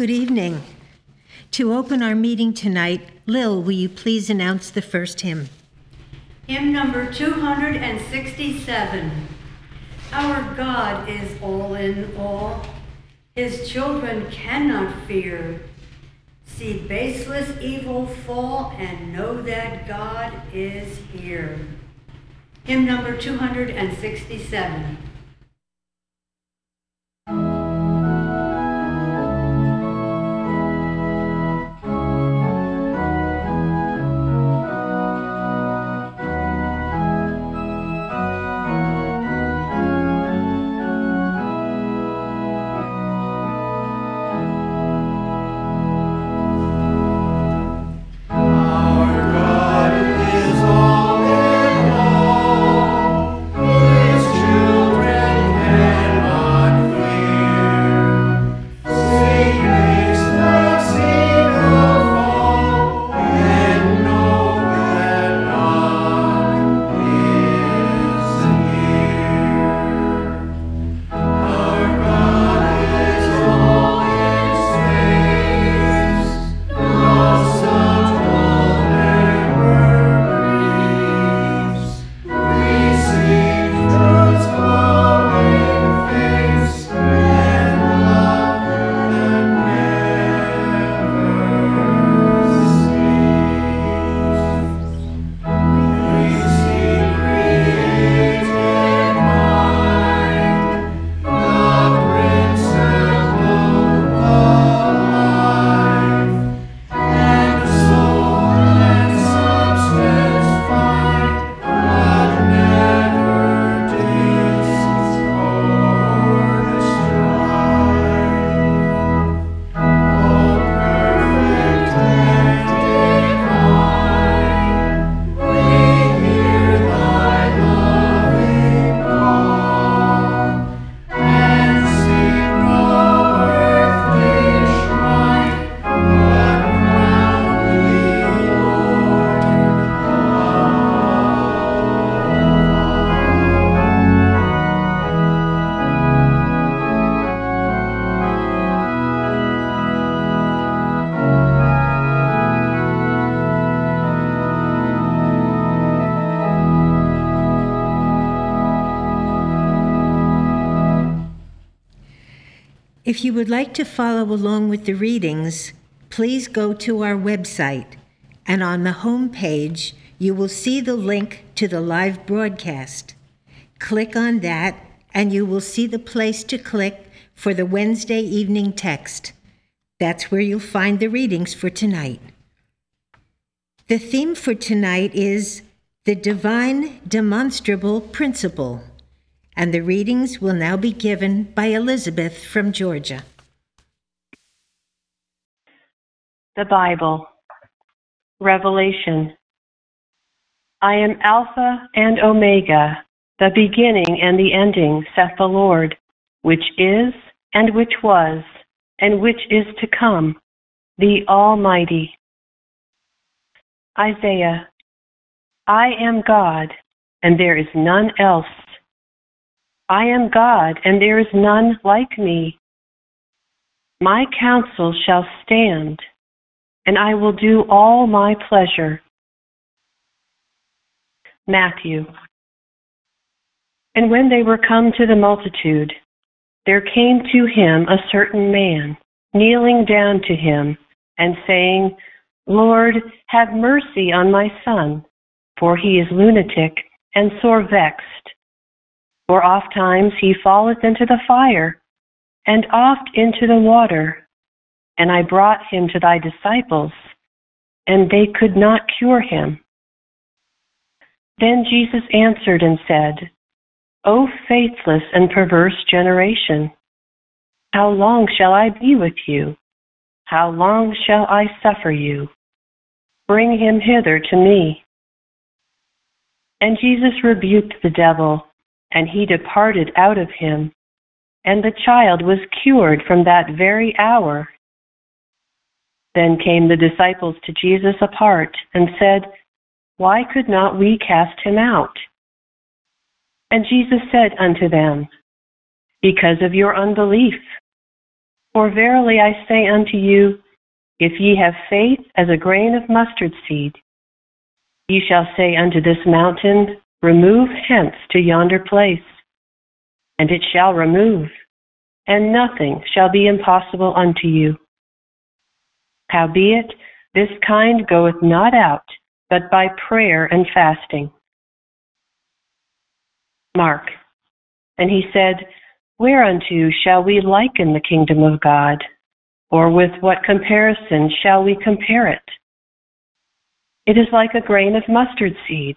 Good evening. To open our meeting tonight, Lil, will you please announce the first hymn? Hymn number 267. Our God is all in all. His children cannot fear. See baseless evil fall and know that God is here. Hymn number 267. If you would like to follow along with the readings, please go to our website, and on the home page, you will see the link to the live broadcast. Click on that, and you will see the place to click for the Wednesday evening text. That's where you'll find the readings for tonight. The theme for tonight is the divine demonstrable principle and the readings will now be given by Elizabeth from Georgia. The Bible, Revelation. I am Alpha and Omega, the beginning and the ending, saith the Lord, which is, and which was, and which is to come, the Almighty. Isaiah. I am God, and there is none else. I am God, and there is none like me. My counsel shall stand, and I will do all my pleasure. Matthew. And when they were come to the multitude, there came to him a certain man, kneeling down to him, and saying, Lord, have mercy on my son, for he is lunatic and sore vexed for oft times he falleth into the fire, and oft into the water. And I brought him to thy disciples, and they could not cure him. Then Jesus answered and said, O faithless and perverse generation, how long shall I be with you? How long shall I suffer you? Bring him hither to me. And Jesus rebuked the devil and he departed out of him, and the child was cured from that very hour. Then came the disciples to Jesus apart, and said, Why could not we cast him out? And Jesus said unto them, Because of your unbelief. For verily I say unto you, if ye have faith as a grain of mustard seed, ye shall say unto this mountain, Remove hence to yonder place, and it shall remove, and nothing shall be impossible unto you. Howbeit, this kind goeth not out, but by prayer and fasting. Mark. And he said, Whereunto shall we liken the kingdom of God? Or with what comparison shall we compare it? It is like a grain of mustard seed,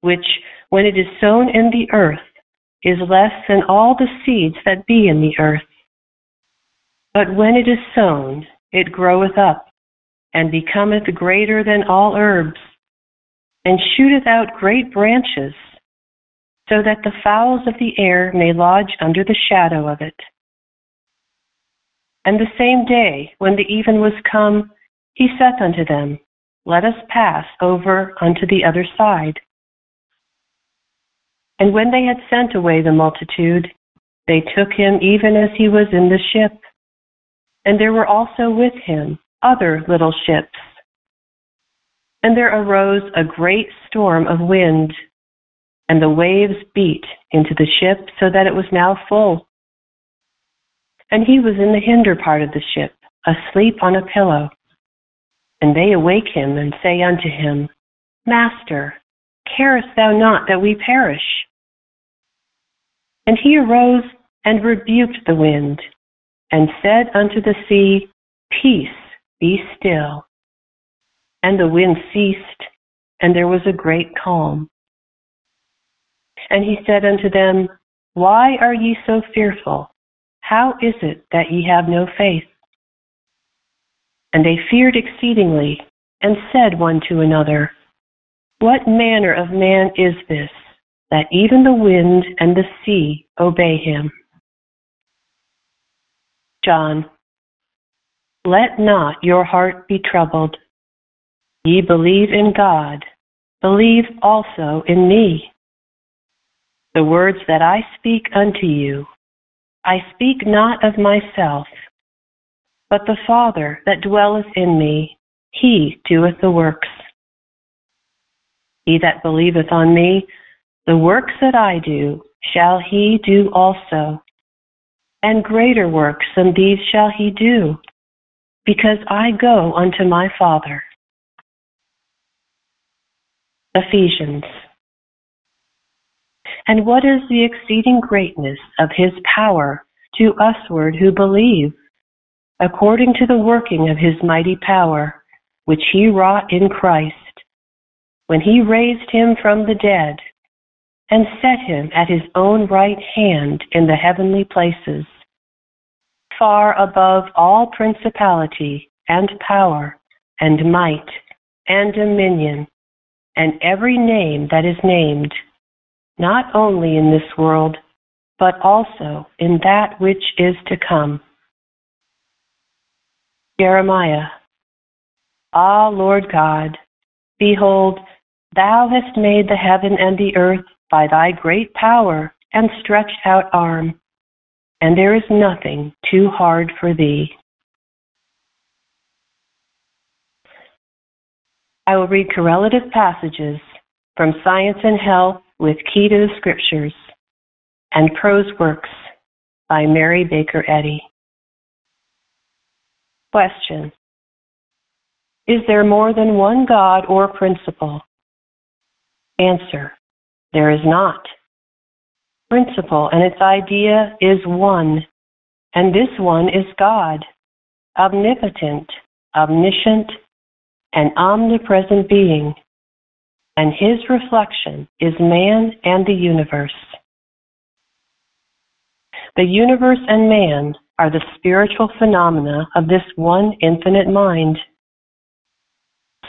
which, when it is sown in the earth, is less than all the seeds that be in the earth. But when it is sown, it groweth up, and becometh greater than all herbs, and shooteth out great branches, so that the fowls of the air may lodge under the shadow of it. And the same day, when the even was come, he saith unto them, Let us pass over unto the other side. And when they had sent away the multitude, they took him even as he was in the ship. And there were also with him other little ships. And there arose a great storm of wind, and the waves beat into the ship so that it was now full. And he was in the hinder part of the ship, asleep on a pillow. And they awake him and say unto him, Master, carest thou not that we perish? And he arose and rebuked the wind, and said unto the sea, Peace, be still. And the wind ceased, and there was a great calm. And he said unto them, Why are ye so fearful? How is it that ye have no faith? And they feared exceedingly, and said one to another, What manner of man is this, that even the wind and the sea obey him? John. Let not your heart be troubled. Ye believe in God, believe also in me. The words that I speak unto you, I speak not of myself, but the Father that dwelleth in me, he doeth the works. He that believeth on me, the works that I do, shall he do also. And greater works than these shall he do, because I go unto my Father. Ephesians. And what is the exceeding greatness of his power to usward who believe, according to the working of his mighty power, which he wrought in Christ, when he raised him from the dead, and set him at his own right hand in the heavenly places, far above all principality and power and might and dominion and every name that is named, not only in this world, but also in that which is to come. Jeremiah. Ah, Lord God, behold, thou hast made the heaven and the earth by thy great power and stretched out arm, and there is nothing too hard for thee. I will read correlative passages from Science and Health with Key to the Scriptures and Prose Works by Mary Baker Eddy. Question Is there more than one God or principle? Answer There is not. Principle and its idea is one, and this one is God, omnipotent, omniscient, an omnipresent being, and his reflection is man and the universe. The universe and man are the spiritual phenomena of this one infinite mind.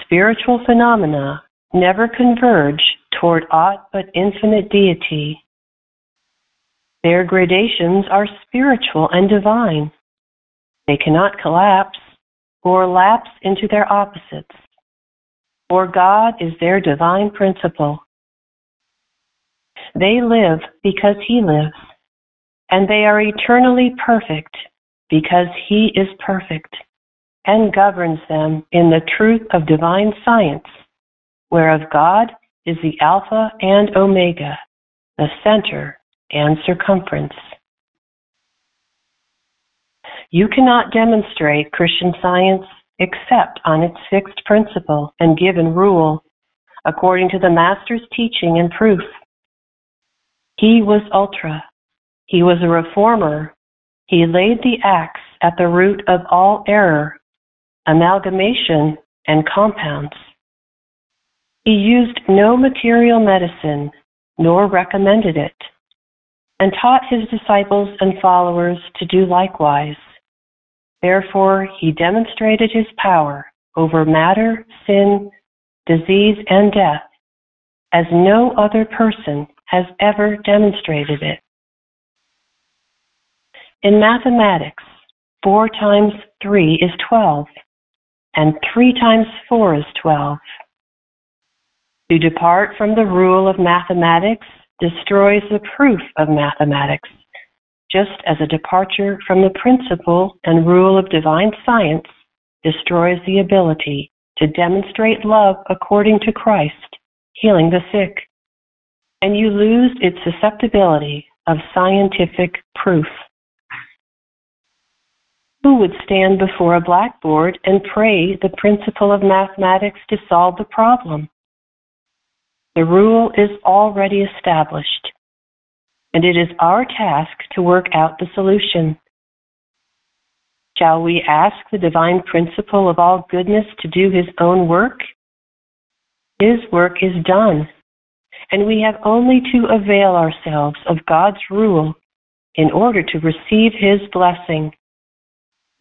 Spiritual phenomena never converge toward aught but infinite deity. Their gradations are spiritual and divine. They cannot collapse or lapse into their opposites. For God is their divine principle. They live because He lives, and they are eternally perfect because he is perfect and governs them in the truth of divine science, whereof God is the Alpha and Omega, the center and circumference. You cannot demonstrate Christian science except on its fixed principle and given rule, according to the Master's teaching and proof. He was ultra. He was a reformer. He laid the axe at the root of all error, amalgamation, and compounds. He used no material medicine, nor recommended it, and taught his disciples and followers to do likewise. Therefore, he demonstrated his power over matter, sin, disease, and death as no other person has ever demonstrated it. In mathematics, 4 times 3 is 12, and 3 times 4 is 12. To depart from the rule of mathematics destroys the proof of mathematics, just as a departure from the principle and rule of divine science destroys the ability to demonstrate love according to Christ, healing the sick, and you lose its susceptibility of scientific proof. Who would stand before a blackboard and pray the principle of mathematics to solve the problem? The rule is already established, and it is our task to work out the solution. Shall we ask the divine principle of all goodness to do his own work? His work is done, and we have only to avail ourselves of God's rule in order to receive his blessing,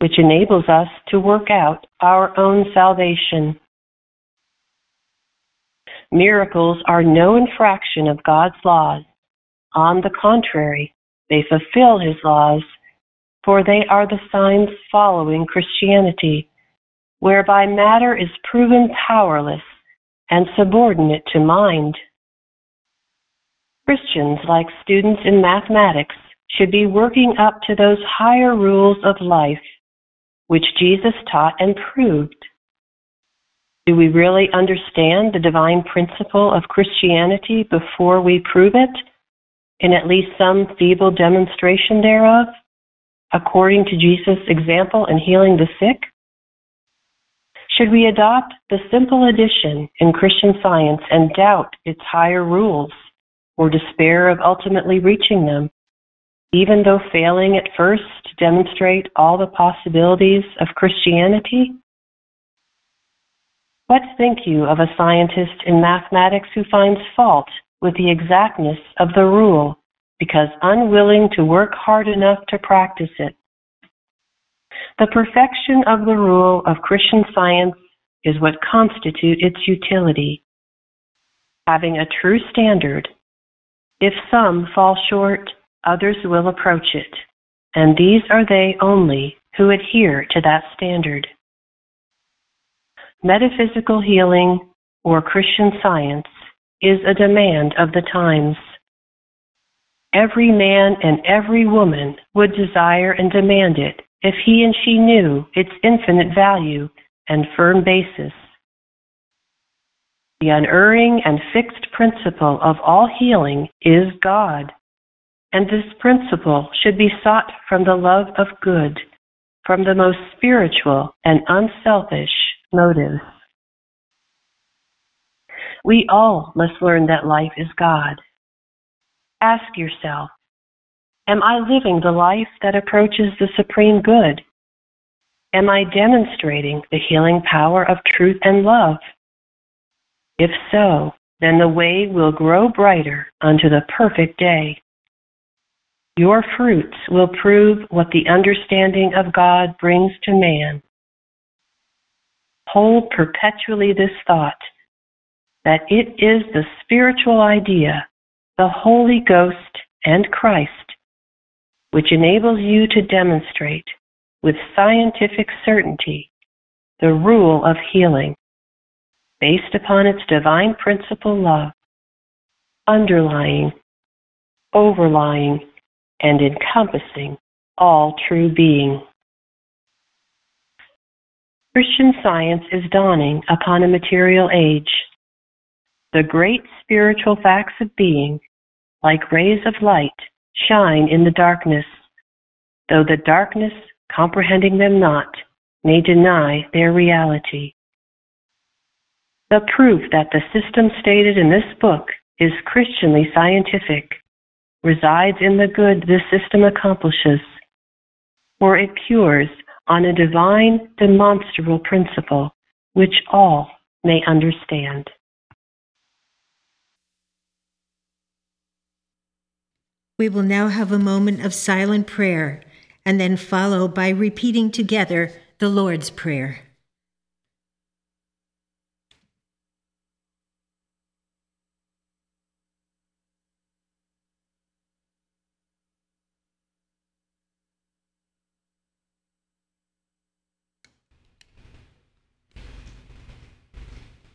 which enables us to work out our own salvation. Miracles are no infraction of God's laws. On the contrary, they fulfill his laws, for they are the signs following Christianity, whereby matter is proven powerless and subordinate to mind. Christians, like students in mathematics, should be working up to those higher rules of life which Jesus taught and proved. Do we really understand the divine principle of Christianity before we prove it, in at least some feeble demonstration thereof, according to Jesus' example in healing the sick? Should we adopt the simple addition in Christian science and doubt its higher rules, or despair of ultimately reaching them, even though failing at first to demonstrate all the possibilities of Christianity? What think you of a scientist in mathematics who finds fault with the exactness of the rule because unwilling to work hard enough to practice it? The perfection of the rule of Christian science is what constitutes its utility. Having a true standard, if some fall short, others will approach it, and these are they only who adhere to that standard. Metaphysical healing or Christian science is a demand of the times. Every man and every woman would desire and demand it if he and she knew its infinite value and firm basis. The unerring and fixed principle of all healing is God, and this principle should be sought from the love of good, from the most spiritual and unselfish motives. We all must learn that life is God. Ask yourself, am I living the life that approaches the supreme good? Am I demonstrating the healing power of truth and love? If so, then the way will grow brighter unto the perfect day. Your fruits will prove what the understanding of God brings to man hold perpetually this thought that it is the spiritual idea, the Holy Ghost and Christ, which enables you to demonstrate with scientific certainty the rule of healing based upon its divine principle love, underlying, overlying, and encompassing all true being. Christian science is dawning upon a material age. The great spiritual facts of being, like rays of light, shine in the darkness, though the darkness, comprehending them not, may deny their reality. The proof that the system stated in this book is Christianly scientific resides in the good this system accomplishes, for it cures on a divine demonstrable principle which all may understand. We will now have a moment of silent prayer and then follow by repeating together the Lord's Prayer.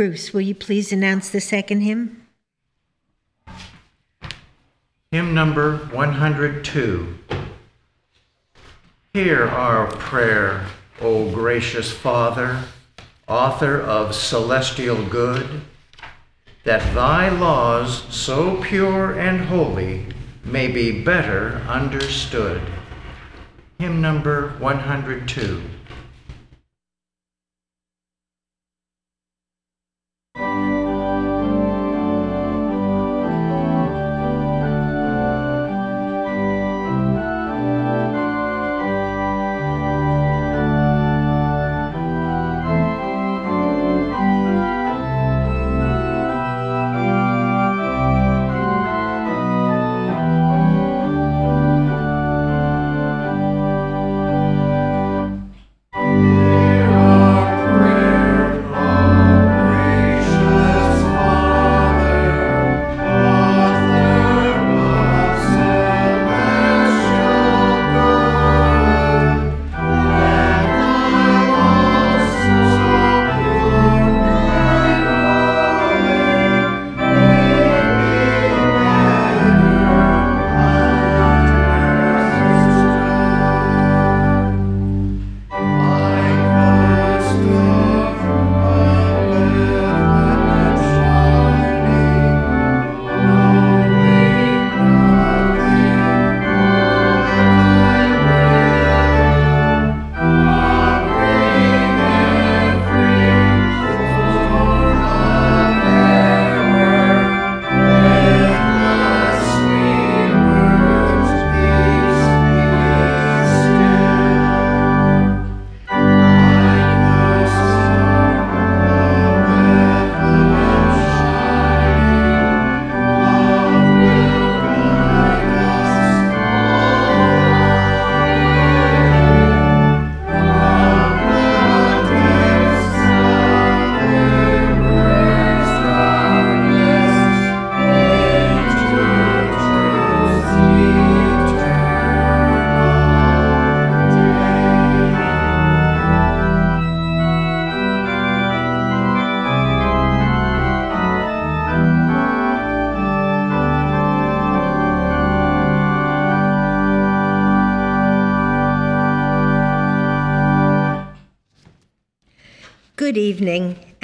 Bruce, will you please announce the second hymn? Hymn number 102. Hear our prayer, O gracious Father, author of celestial good, that thy laws, so pure and holy, may be better understood. Hymn number 102.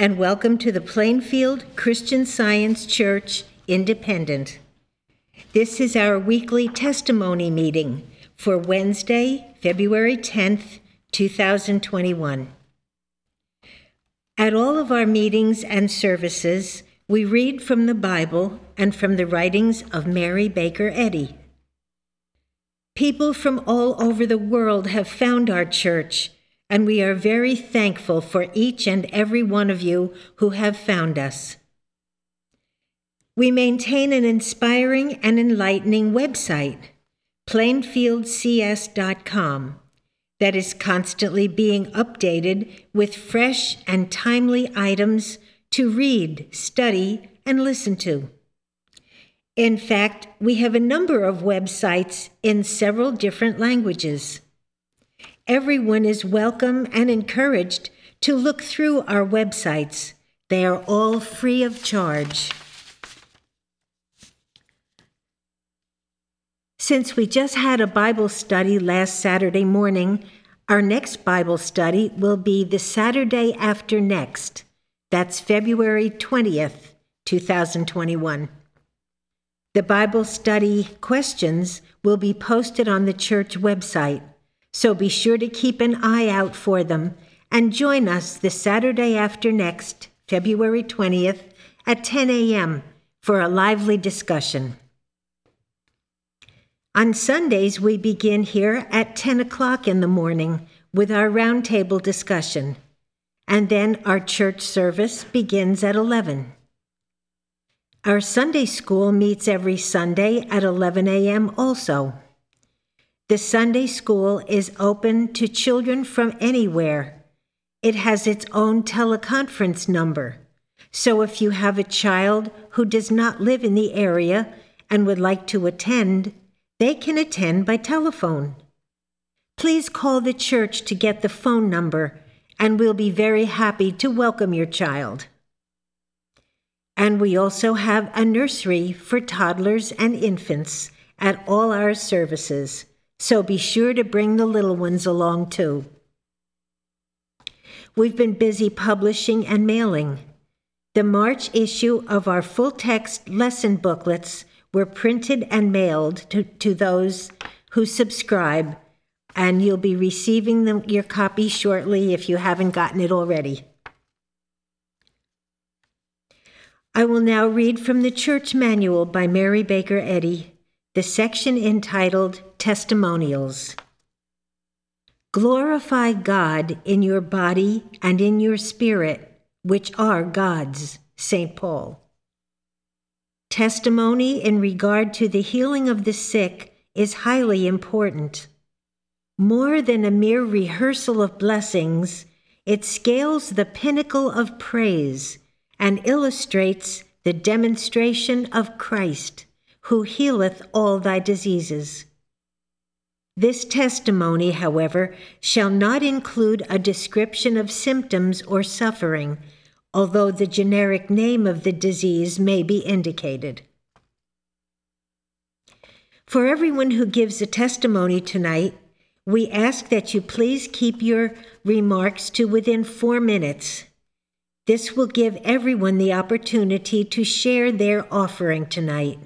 And welcome to the Plainfield Christian Science Church Independent. This is our weekly testimony meeting for Wednesday, February 10th, 2021. At all of our meetings and services, we read from the Bible and from the writings of Mary Baker Eddy. People from all over the world have found our church, and we are very thankful for each and every one of you who have found us. We maintain an inspiring and enlightening website, plainfieldcs.com, that is constantly being updated with fresh and timely items to read, study, and listen to. In fact, we have a number of websites in several different languages. Everyone is welcome and encouraged to look through our websites. They are all free of charge. Since we just had a Bible study last Saturday morning, our next Bible study will be the Saturday after next. That's February 20th, 2021. The Bible study questions will be posted on the church website, so be sure to keep an eye out for them and join us the Saturday after next, February 20th, at 10 a.m. for a lively discussion. On Sundays, we begin here at 10 o'clock in the morning with our roundtable discussion and then our church service begins at 11. Our Sunday school meets every Sunday at 11 a.m. also. The Sunday school is open to children from anywhere. It has its own teleconference number. So if you have a child who does not live in the area and would like to attend, they can attend by telephone. Please call the church to get the phone number and we'll be very happy to welcome your child. And we also have a nursery for toddlers and infants at all our services, so be sure to bring the little ones along too. We've been busy publishing and mailing. The March issue of our full text lesson booklets were printed and mailed to, to those who subscribe and you'll be receiving them, your copy shortly if you haven't gotten it already. I will now read from the Church Manual by Mary Baker Eddy, the section entitled Testimonials. Glorify God in your body and in your spirit, which are God's, St. Paul. Testimony in regard to the healing of the sick is highly important. More than a mere rehearsal of blessings, it scales the pinnacle of praise and illustrates the demonstration of Christ, who healeth all thy diseases. This testimony, however, shall not include a description of symptoms or suffering, although the generic name of the disease may be indicated. For everyone who gives a testimony tonight, we ask that you please keep your remarks to within four minutes. This will give everyone the opportunity to share their offering tonight.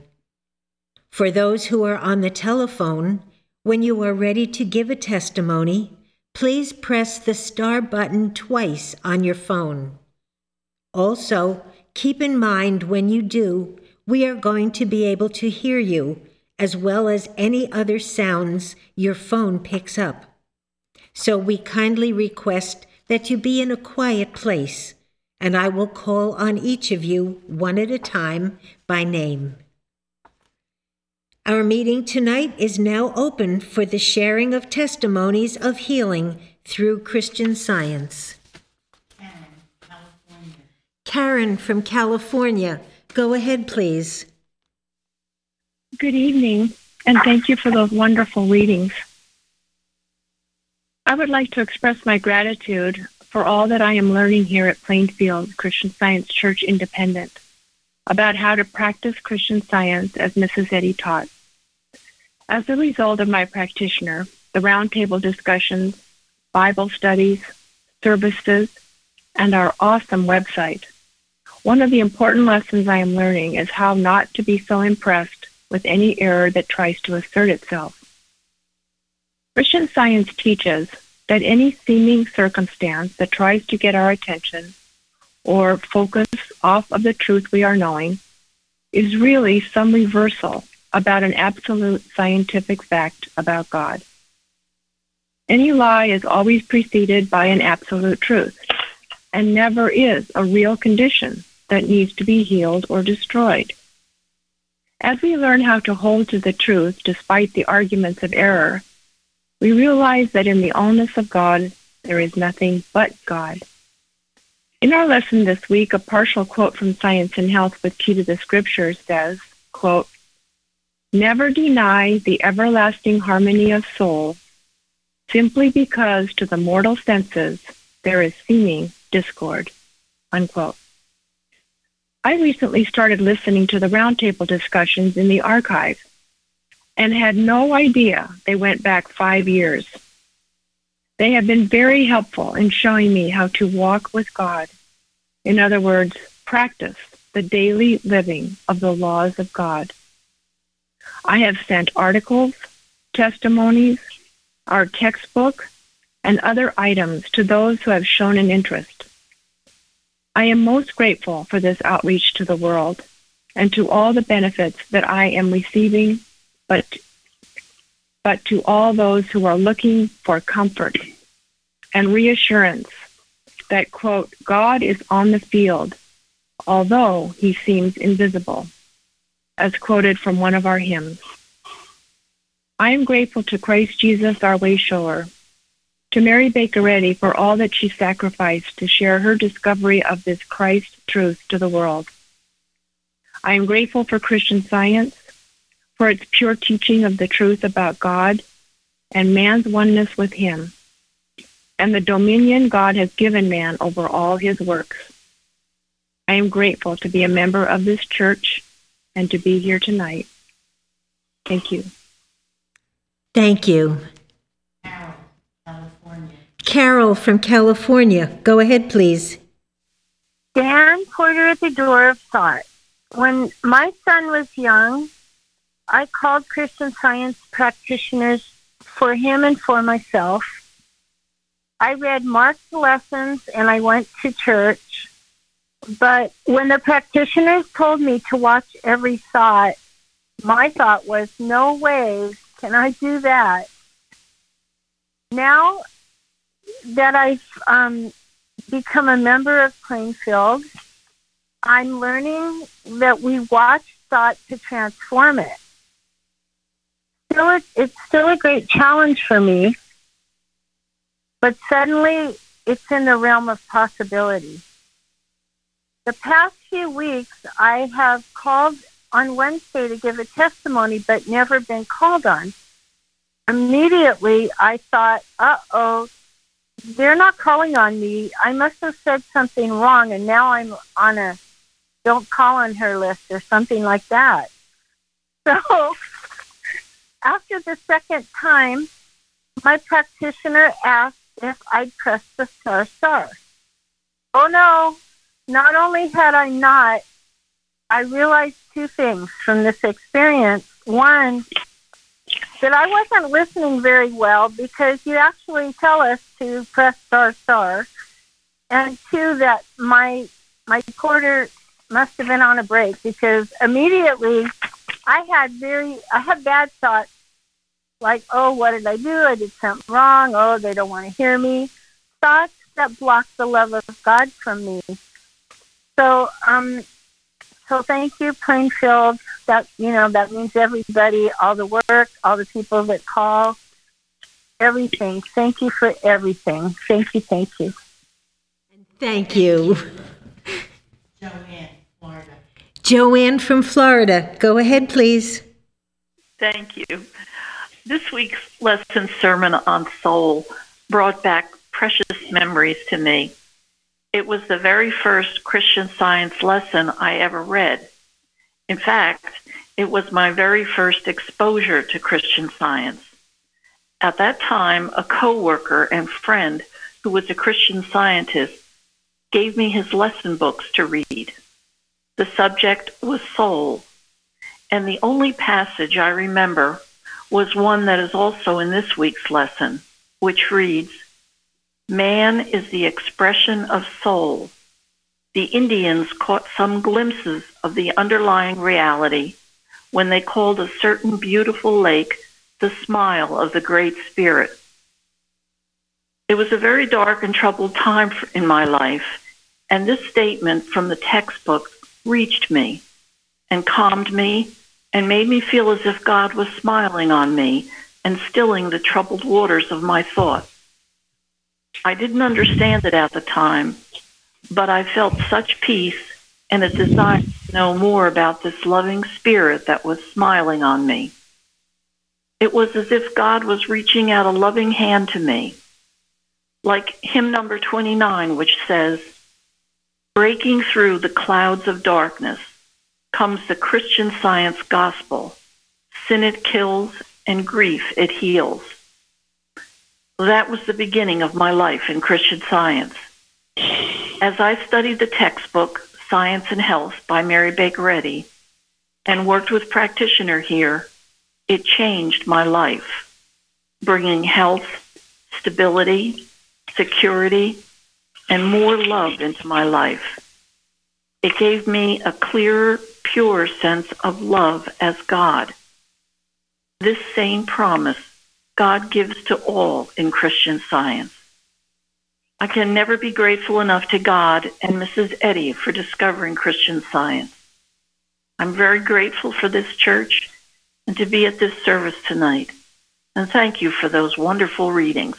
For those who are on the telephone, when you are ready to give a testimony, please press the star button twice on your phone. Also, keep in mind when you do, we are going to be able to hear you as well as any other sounds your phone picks up. So we kindly request that you be in a quiet place, and I will call on each of you one at a time by name. Our meeting tonight is now open for the sharing of testimonies of healing through Christian science. Karen California. Karen from California, go ahead, please. Good evening, and thank you for those wonderful readings. I would like to express my gratitude for all that I am learning here at Plainfield Christian Science Church Independent about how to practice Christian Science as Mrs. Eddy taught. As a result of my practitioner, the roundtable discussions, Bible studies, services, and our awesome website, one of the important lessons I am learning is how not to be so impressed with any error that tries to assert itself. Christian science teaches that any seeming circumstance that tries to get our attention or focus off of the truth we are knowing is really some reversal about an absolute scientific fact about God. Any lie is always preceded by an absolute truth and never is a real condition that needs to be healed or destroyed. As we learn how to hold to the truth despite the arguments of error, we realize that in the allness of God, there is nothing but God. In our lesson this week, a partial quote from Science and Health with Key to the Scriptures says, quote, Never deny the everlasting harmony of soul simply because to the mortal senses there is seeming discord. Unquote. I recently started listening to the roundtable discussions in the archive and had no idea they went back five years. They have been very helpful in showing me how to walk with God. In other words, practice the daily living of the laws of God. I have sent articles, testimonies, our textbook, and other items to those who have shown an interest. I am most grateful for this outreach to the world and to all the benefits that I am receiving but but to all those who are looking for comfort and reassurance that quote God is on the field although he seems invisible as quoted from one of our hymns I am grateful to Christ Jesus our way shower to Mary Baker Eddy for all that she sacrificed to share her discovery of this Christ truth to the world. I am grateful for Christian science for its pure teaching of the truth about God and man's oneness with Him, and the dominion God has given man over all his works. I am grateful to be a member of this church and to be here tonight. Thank you. Thank you. Carol California. Carol from California. Go ahead, please. Stand Porter at the door of thought. When my son was young, I called Christian science practitioners for him and for myself. I read Mark's lessons and I went to church. But when the practitioners told me to watch every thought, my thought was, no way can I do that. Now that I've um, become a member of Plainfield, I'm learning that we watch thought to transform it still a, it's still a great challenge for me, but suddenly it's in the realm of possibility. The past few weeks, I have called on Wednesday to give a testimony, but never been called on. Immediately, I thought, uh oh, they're not calling on me. I must have said something wrong, and now I'm on a don't call on her list or something like that. So after the second time, my practitioner asked if I'd press the star star. Oh no, not only had I not, I realized two things from this experience. One, that I wasn't listening very well because you actually tell us to press star star. And two, that my my quarter must have been on a break because immediately I had very, I had bad thoughts like, oh, what did I do? I did something wrong. Oh, they don't want to hear me. Thoughts that block the love of God from me. So, um, so thank you, Plainfield. That you know, that means everybody, all the work, all the people that call, everything. Thank you for everything. Thank you, thank you. Thank you. Joanne, Florida. Joanne from Florida. Go ahead, please. Thank you. This week's lesson sermon on soul brought back precious memories to me. It was the very first Christian science lesson I ever read. In fact, it was my very first exposure to Christian science. At that time, a coworker and friend who was a Christian scientist gave me his lesson books to read. The subject was soul, and the only passage I remember was one that is also in this week's lesson, which reads, Man is the expression of soul. The Indians caught some glimpses of the underlying reality when they called a certain beautiful lake the smile of the Great Spirit. It was a very dark and troubled time in my life, and this statement from the textbook reached me and calmed me and made me feel as if God was smiling on me and stilling the troubled waters of my thought. I didn't understand it at the time, but I felt such peace and a desire to know more about this loving spirit that was smiling on me. It was as if God was reaching out a loving hand to me, like hymn number 29, which says, Breaking through the clouds of darkness comes the Christian science gospel. Sin it kills and grief it heals. That was the beginning of my life in Christian science. As I studied the textbook, Science and Health by Mary Baker Eddy, and worked with practitioner here, it changed my life, bringing health, stability, security, and more love into my life. It gave me a clearer, pure sense of love as God. This same promise God gives to all in Christian science. I can never be grateful enough to God and Mrs. Eddy for discovering Christian science. I'm very grateful for this church and to be at this service tonight. And thank you for those wonderful readings.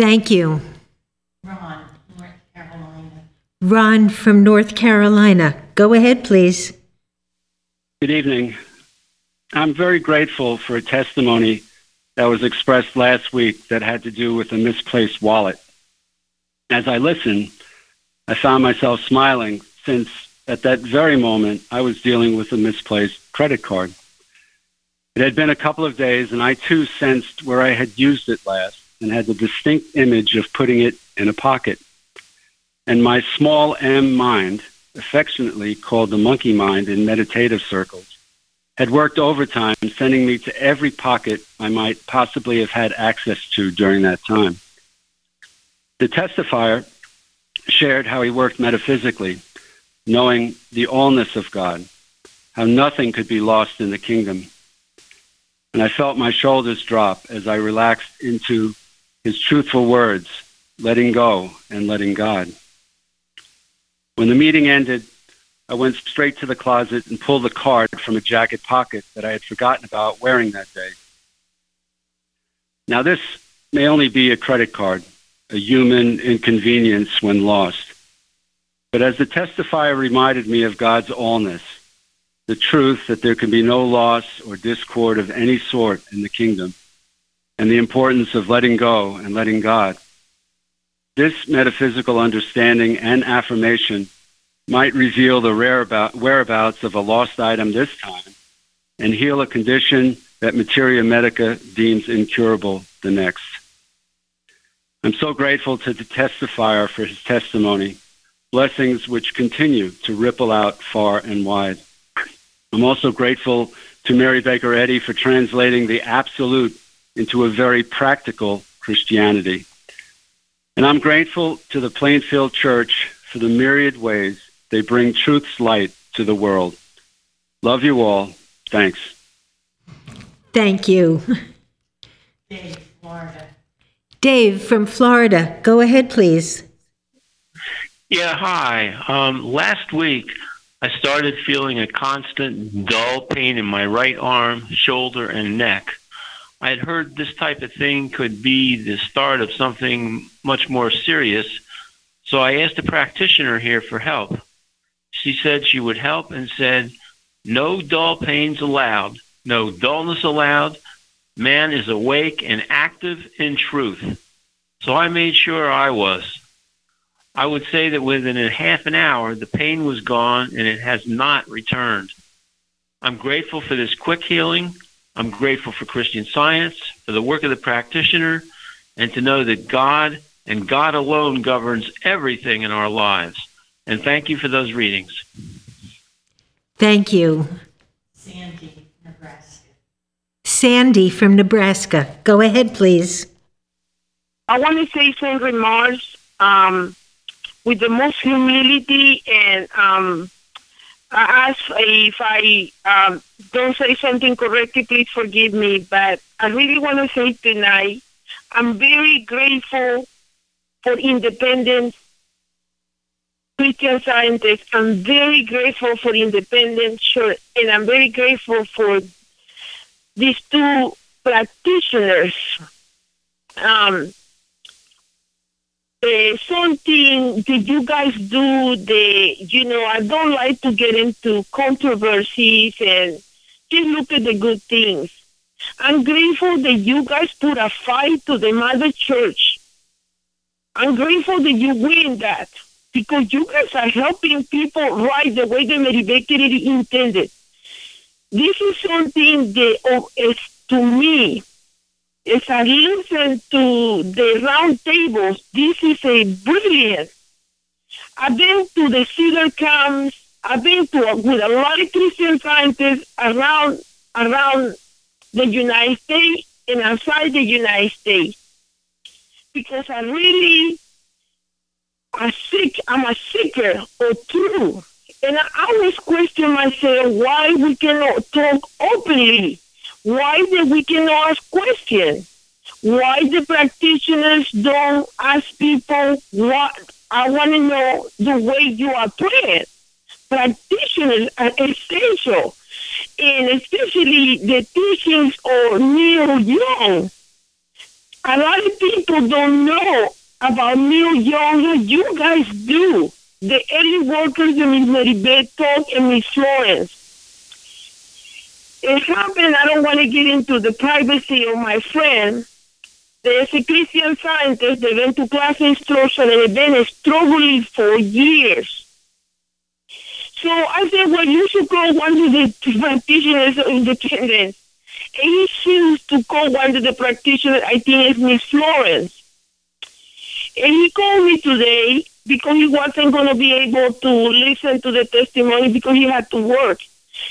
Thank you. Ron, North Carolina. Ron from North Carolina. Go ahead, please. Good evening. I'm very grateful for a testimony that was expressed last week that had to do with a misplaced wallet. As I listened, I found myself smiling since at that very moment I was dealing with a misplaced credit card. It had been a couple of days, and I too sensed where I had used it last and had the distinct image of putting it in a pocket. And my small m mind, affectionately called the monkey mind in meditative circles, had worked overtime, sending me to every pocket I might possibly have had access to during that time. The testifier shared how he worked metaphysically, knowing the allness of God, how nothing could be lost in the kingdom. And I felt my shoulders drop as I relaxed into his truthful words, letting go and letting God. When the meeting ended, I went straight to the closet and pulled the card from a jacket pocket that I had forgotten about wearing that day. Now, this may only be a credit card, a human inconvenience when lost. But as the testifier reminded me of God's allness, the truth that there can be no loss or discord of any sort in the kingdom, and the importance of letting go and letting God, this metaphysical understanding and affirmation might reveal the whereabouts of a lost item this time and heal a condition that Materia Medica deems incurable the next. I'm so grateful to the testifier for his testimony, blessings which continue to ripple out far and wide. I'm also grateful to Mary Baker Eddy for translating the absolute into a very practical Christianity. And I'm grateful to the Plainfield Church for the myriad ways they bring truth's light to the world. Love you all. Thanks. Thank you. Dave, Florida. Dave from Florida. Go ahead, please. Yeah, hi. Um, last week, I started feeling a constant dull pain in my right arm, shoulder, and neck. I had heard this type of thing could be the start of something much more serious, so I asked a practitioner here for help. She said she would help and said, No dull pains allowed, no dullness allowed. Man is awake and active in truth. So I made sure I was. I would say that within a half an hour, the pain was gone and it has not returned. I'm grateful for this quick healing. I'm grateful for Christian science, for the work of the practitioner, and to know that God and God alone governs everything in our lives. And thank you for those readings. Thank you. Sandy, Nebraska. Sandy from Nebraska. Go ahead, please. I want to say some remarks um, with the most humility and um, I ask if I um, don't say something correctly, please forgive me. But I really want to say tonight, I'm very grateful for independent Christian scientists. I'm very grateful for independent church, and I'm very grateful for these two practitioners. Um, uh, something that you guys do the you know i don't like to get into controversies and just look at the good things. I'm grateful that you guys put a fight to the mother church. I'm grateful that you win that because you guys are helping people right the way the Baker intended. This is something that oh, is to me as I listen to the round tables, this is a brilliant. I've been to the Cedar camps. I've been to with a lot of Christian scientists around around the United States and outside the United States because I really I seek I'm a seeker of truth. And I always question myself why we cannot talk openly why the we cannot ask questions? Why the practitioners don't ask people what I want to know the way you are praying. Practitioners are essential, and especially the teachings of Neil Young. A lot of people don't know about Neil Young. You guys do. The early workers of Miss Mary Beth and Miss Florence it happened, I don't want to get into the privacy of my friend. There's a Christian scientist that went to class instruction and had been struggling for years. So I said, well, you should go one of the practitioners of independence. And he chose to call one of the practitioners, I think it's Miss Florence. And he called me today because he wasn't going to be able to listen to the testimony because he had to work.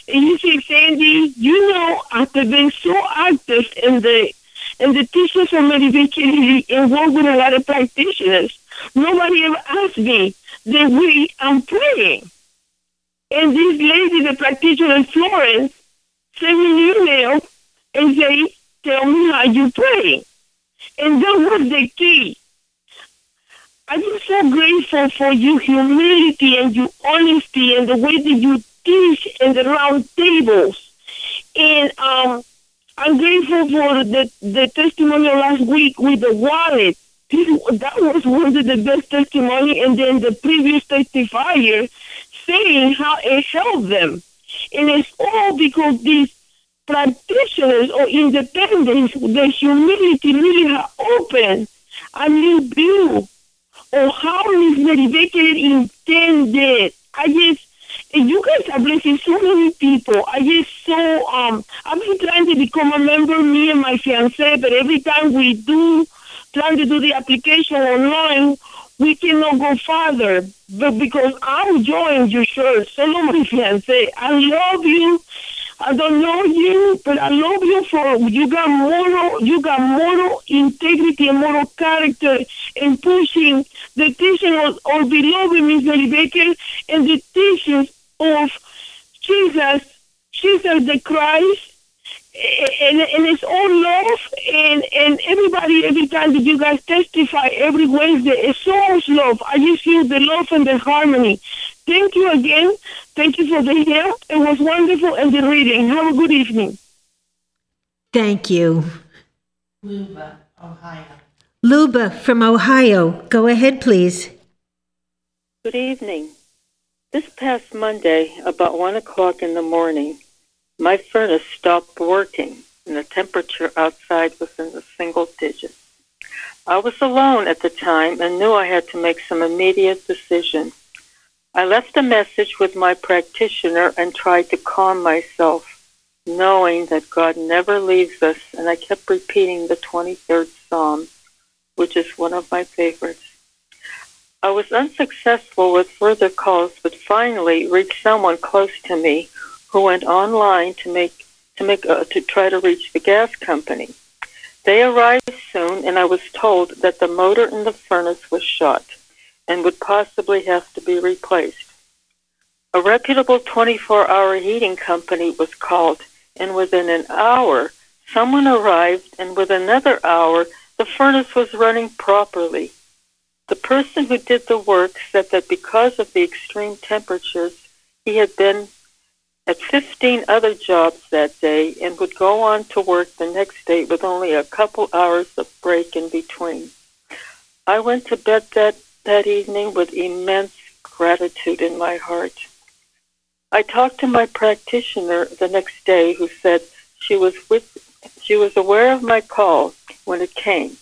And you see, Sandy, you know, after being so active in the in the teachers of meditation involved with a lot of practitioners, nobody ever asked me that we I'm praying. And this lady, the practitioner in Florence, sent me an email and say, tell me how you pray. And that was the key. I'm so grateful for your humility and your honesty and the way that you teach in the round tables. And um, I'm grateful for the, the testimony last week with the wallet. That was one of the best testimony. And then the previous testifier saying how it helped them. And it's all because these practitioners or independents, the humility really have opened a new view of how Miss Mary intended. I just you guys are blessing so many people. I just so um I've been trying to become a member, me and my fiance, but every time we do trying to do the application online, we cannot go farther. But because I'm joining your church, solo my fiance, I love you. I don't know you, but I love you for you got moral, you got moral integrity and moral character in pushing the teaching of our beloved Miss Baker and the teachings of Jesus, Jesus the Christ, and, and it's all love, and, and everybody, every time that you guys testify every Wednesday, it's so much love. I just feel the love and the harmony. Thank you again. Thank you for the help. It was wonderful and the reading. Have a good evening. Thank you. Luba, Ohio. Luba from Ohio. Go ahead, please. Good evening. This past Monday, about one o'clock in the morning, my furnace stopped working and the temperature outside was in the single digits. I was alone at the time and knew I had to make some immediate decision. I left a message with my practitioner and tried to calm myself, knowing that God never leaves us, and I kept repeating the 23rd Psalm, which is one of my favorites. I was unsuccessful with further calls, but finally reached someone close to me who went online to make to make uh, to try to reach the gas company. They arrived soon, and I was told that the motor in the furnace was shot and would possibly have to be replaced. A reputable 24 hour heating company was called, and within an hour, someone arrived, and within another hour, the furnace was running properly. The person who did the work said that because of the extreme temperatures, he had been at 15 other jobs that day and would go on to work the next day with only a couple hours of break in between. I went to bed that, that evening with immense gratitude in my heart. I talked to my practitioner the next day who said she was with she was aware of my call when it came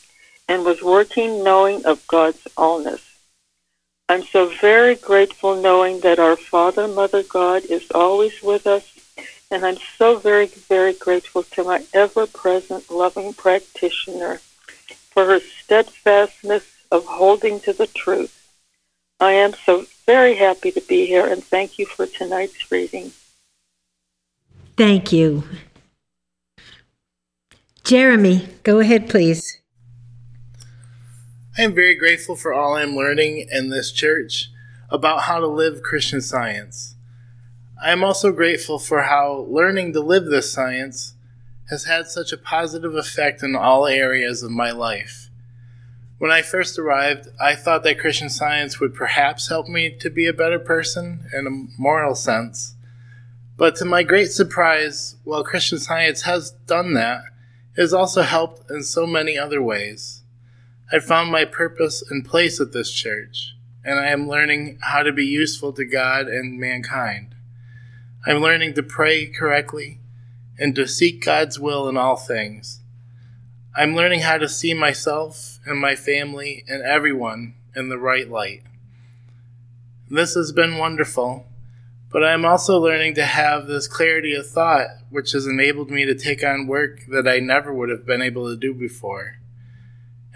and was working knowing of God's allness. I'm so very grateful knowing that our Father, Mother God is always with us, and I'm so very, very grateful to my ever present loving practitioner for her steadfastness of holding to the truth. I am so very happy to be here, and thank you for tonight's reading. Thank you. Jeremy, go ahead, please. I am very grateful for all I am learning in this church about how to live Christian science. I am also grateful for how learning to live this science has had such a positive effect in all areas of my life. When I first arrived, I thought that Christian science would perhaps help me to be a better person in a moral sense. But to my great surprise, while Christian science has done that, it has also helped in so many other ways. I found my purpose and place at this church, and I am learning how to be useful to God and mankind. I'm learning to pray correctly and to seek God's will in all things. I'm learning how to see myself and my family and everyone in the right light. This has been wonderful, but I am also learning to have this clarity of thought, which has enabled me to take on work that I never would have been able to do before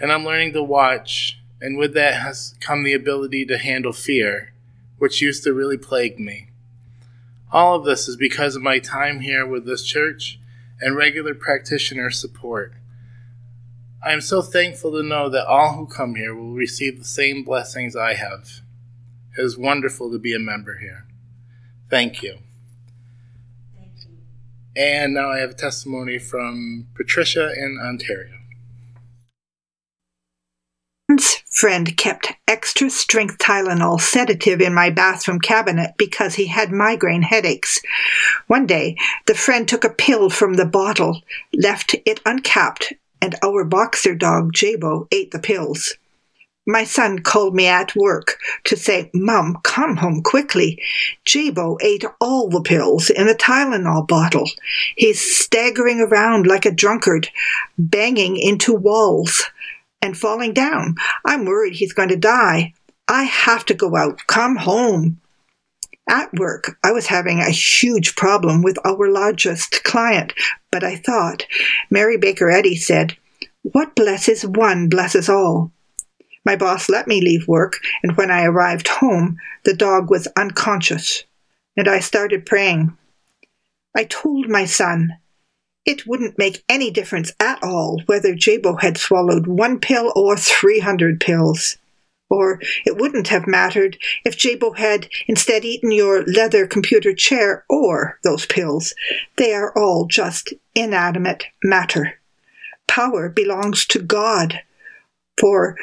and I'm learning to watch, and with that has come the ability to handle fear, which used to really plague me. All of this is because of my time here with this church and regular practitioner support. I am so thankful to know that all who come here will receive the same blessings I have. It is wonderful to be a member here. Thank you. Thank you. And now I have a testimony from Patricia in Ontario friend kept extra strength Tylenol sedative in my bathroom cabinet because he had migraine headaches. One day, the friend took a pill from the bottle, left it uncapped, and our boxer dog, Jabo, ate the pills. My son called me at work to say, Mum, come home quickly. Jabo ate all the pills in the Tylenol bottle. He's staggering around like a drunkard, banging into walls and falling down. I'm worried he's going to die. I have to go out. Come home. At work, I was having a huge problem with our largest client, but I thought, Mary Baker Eddy said, What blesses one blesses all. My boss let me leave work, and when I arrived home, the dog was unconscious, and I started praying. I told my son, it wouldn't make any difference at all whether Jabo had swallowed one pill or 300 pills. Or it wouldn't have mattered if Jabo had instead eaten your leather computer chair or those pills. They are all just inanimate matter. Power belongs to God. For,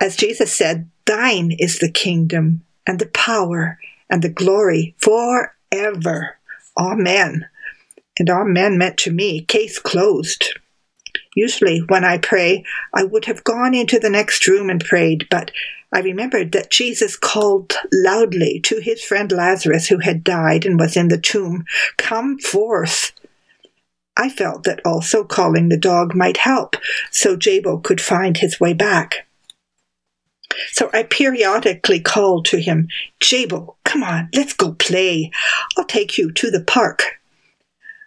as Jesus said, thine is the kingdom and the power and the glory forever. Amen and amen meant to me, case closed. Usually, when I pray, I would have gone into the next room and prayed, but I remembered that Jesus called loudly to his friend Lazarus, who had died and was in the tomb, Come forth. I felt that also calling the dog might help, so Jabo could find his way back. So I periodically called to him, Jabo, come on, let's go play. I'll take you to the park.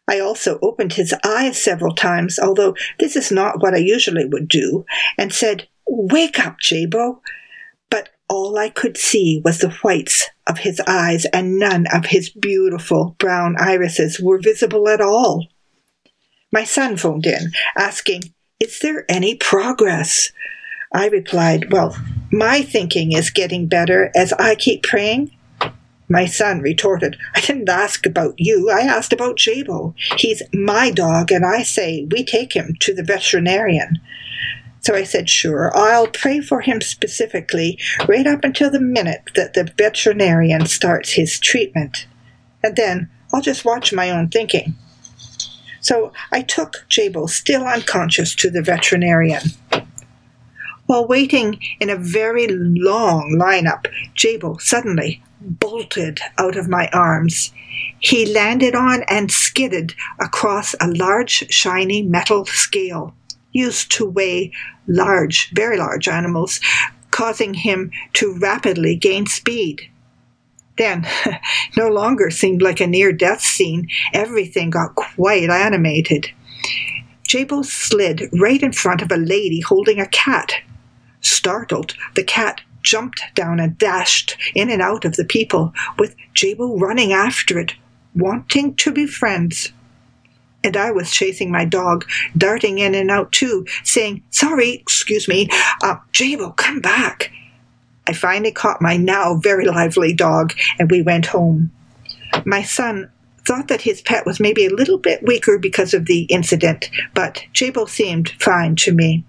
I also opened his eyes several times, although this is not what I usually would do, and said, Wake up, Jabo. But all I could see was the whites of his eyes, and none of his beautiful brown irises were visible at all. My son phoned in, asking, Is there any progress? I replied, Well, my thinking is getting better as I keep praying. My son retorted, I didn't ask about you. I asked about Jabo. He's my dog, and I say we take him to the veterinarian. So I said, Sure, I'll pray for him specifically right up until the minute that the veterinarian starts his treatment. And then I'll just watch my own thinking. So I took Jabo, still unconscious, to the veterinarian. While waiting in a very long lineup, Jabo suddenly bolted out of my arms. He landed on and skidded across a large, shiny metal scale used to weigh large, very large animals, causing him to rapidly gain speed. Then, no longer seemed like a near death scene. Everything got quite animated. Jabo slid right in front of a lady holding a cat. Startled, the cat jumped down and dashed in and out of the people, with Jabo running after it, wanting to be friends. And I was chasing my dog, darting in and out too, saying, Sorry, excuse me, uh, Jabo, come back. I finally caught my now very lively dog, and we went home. My son thought that his pet was maybe a little bit weaker because of the incident, but Jabo seemed fine to me.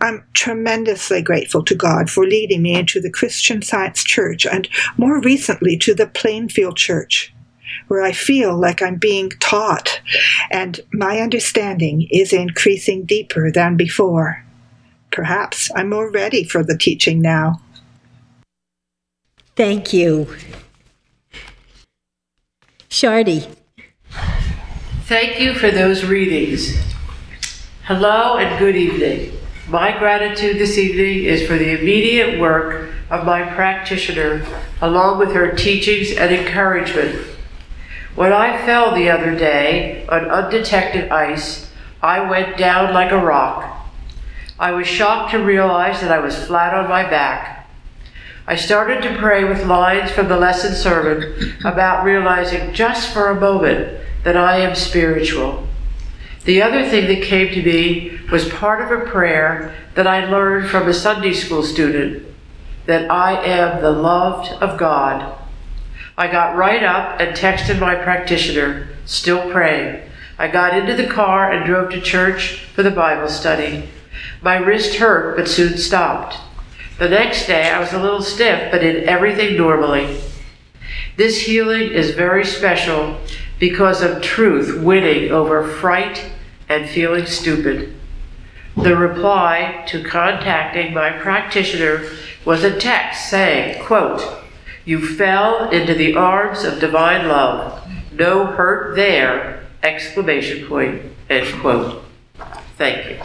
I'm tremendously grateful to God for leading me into the Christian Science Church and more recently to the Plainfield Church, where I feel like I'm being taught and my understanding is increasing deeper than before. Perhaps I'm more ready for the teaching now. Thank you. Shardy. Thank you for those readings. Hello and good evening. My gratitude this evening is for the immediate work of my practitioner, along with her teachings and encouragement. When I fell the other day on undetected ice, I went down like a rock. I was shocked to realize that I was flat on my back. I started to pray with lines from the lesson sermon about realizing just for a moment that I am spiritual. The other thing that came to me was part of a prayer that I learned from a Sunday school student that I am the loved of God. I got right up and texted my practitioner, still praying. I got into the car and drove to church for the Bible study. My wrist hurt but soon stopped. The next day I was a little stiff but did everything normally. This healing is very special because of truth winning over fright and feeling stupid. The reply to contacting my practitioner was a text saying, quote, You fell into the arms of divine love. No hurt there! Exclamation point. End quote. Thank you.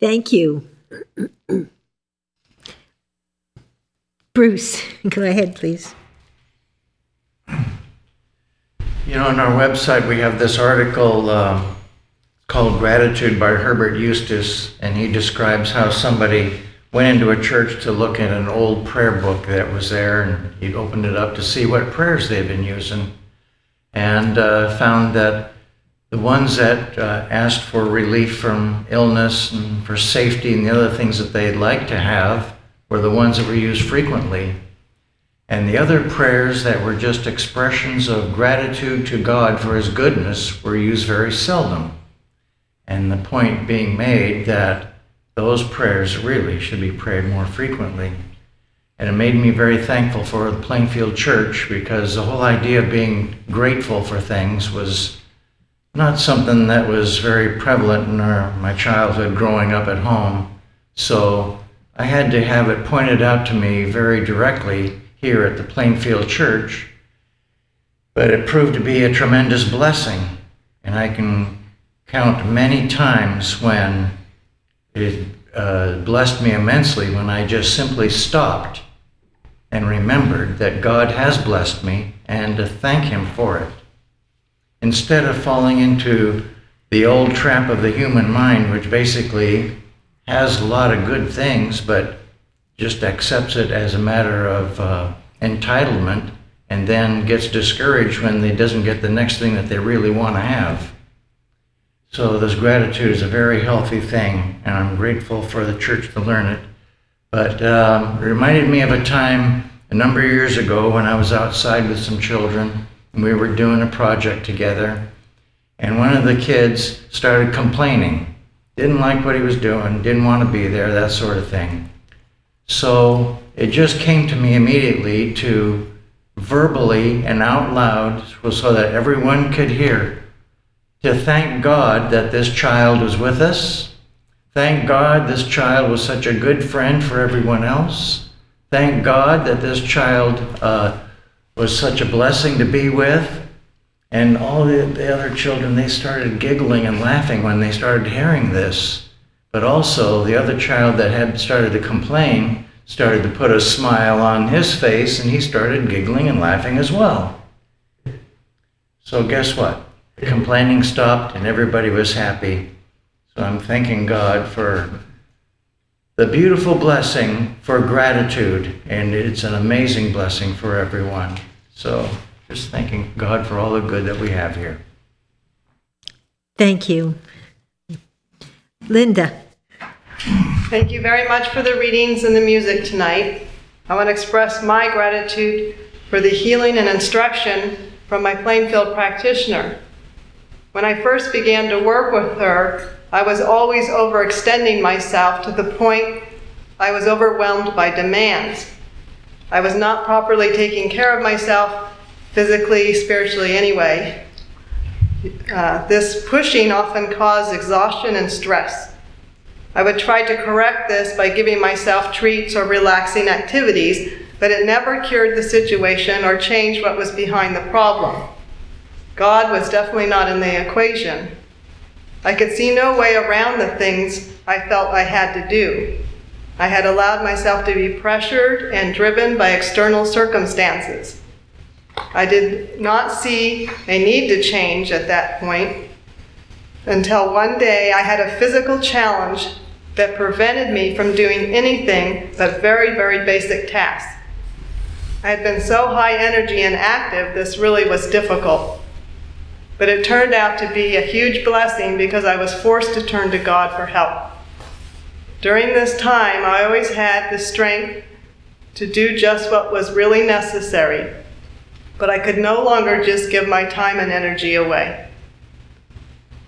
Thank you. Bruce, go ahead, please. You know, on our website, we have this article uh, called Gratitude by Herbert Eustace, and he describes how somebody went into a church to look at an old prayer book that was there, and he opened it up to see what prayers they'd been using, and uh, found that the ones that uh, asked for relief from illness and for safety and the other things that they'd like to have were the ones that were used frequently. And the other prayers that were just expressions of gratitude to God for His goodness were used very seldom. And the point being made that those prayers really should be prayed more frequently. And it made me very thankful for the Plainfield Church because the whole idea of being grateful for things was not something that was very prevalent in our, my childhood growing up at home. So I had to have it pointed out to me very directly here at the Plainfield Church. But it proved to be a tremendous blessing. And I can count many times when it uh, blessed me immensely when I just simply stopped and remembered that God has blessed me and to thank Him for it. Instead of falling into the old trap of the human mind, which basically has a lot of good things, but just accepts it as a matter of uh, entitlement and then gets discouraged when they doesn't get the next thing that they really want to have. So this gratitude is a very healthy thing, and I'm grateful for the church to learn it. But um, it reminded me of a time a number of years ago when I was outside with some children, and we were doing a project together, and one of the kids started complaining. Didn't like what he was doing, didn't want to be there, that sort of thing. So it just came to me immediately to verbally and out loud so that everyone could hear to thank God that this child was with us. Thank God this child was such a good friend for everyone else. Thank God that this child uh, was such a blessing to be with. And all the, the other children, they started giggling and laughing when they started hearing this. But also, the other child that had started to complain started to put a smile on his face and he started giggling and laughing as well. So, guess what? The complaining stopped and everybody was happy. So, I'm thanking God for the beautiful blessing for gratitude, and it's an amazing blessing for everyone. So, just thanking God for all the good that we have here. Thank you. Linda. Thank you very much for the readings and the music tonight. I want to express my gratitude for the healing and instruction from my Plainfield practitioner. When I first began to work with her, I was always overextending myself to the point I was overwhelmed by demands. I was not properly taking care of myself, physically, spiritually, anyway. Uh, this pushing often caused exhaustion and stress. I would try to correct this by giving myself treats or relaxing activities, but it never cured the situation or changed what was behind the problem. God was definitely not in the equation. I could see no way around the things I felt I had to do. I had allowed myself to be pressured and driven by external circumstances. I did not see a need to change at that point until one day I had a physical challenge that prevented me from doing anything but very, very basic tasks. I had been so high energy and active, this really was difficult. But it turned out to be a huge blessing because I was forced to turn to God for help. During this time, I always had the strength to do just what was really necessary, but I could no longer just give my time and energy away.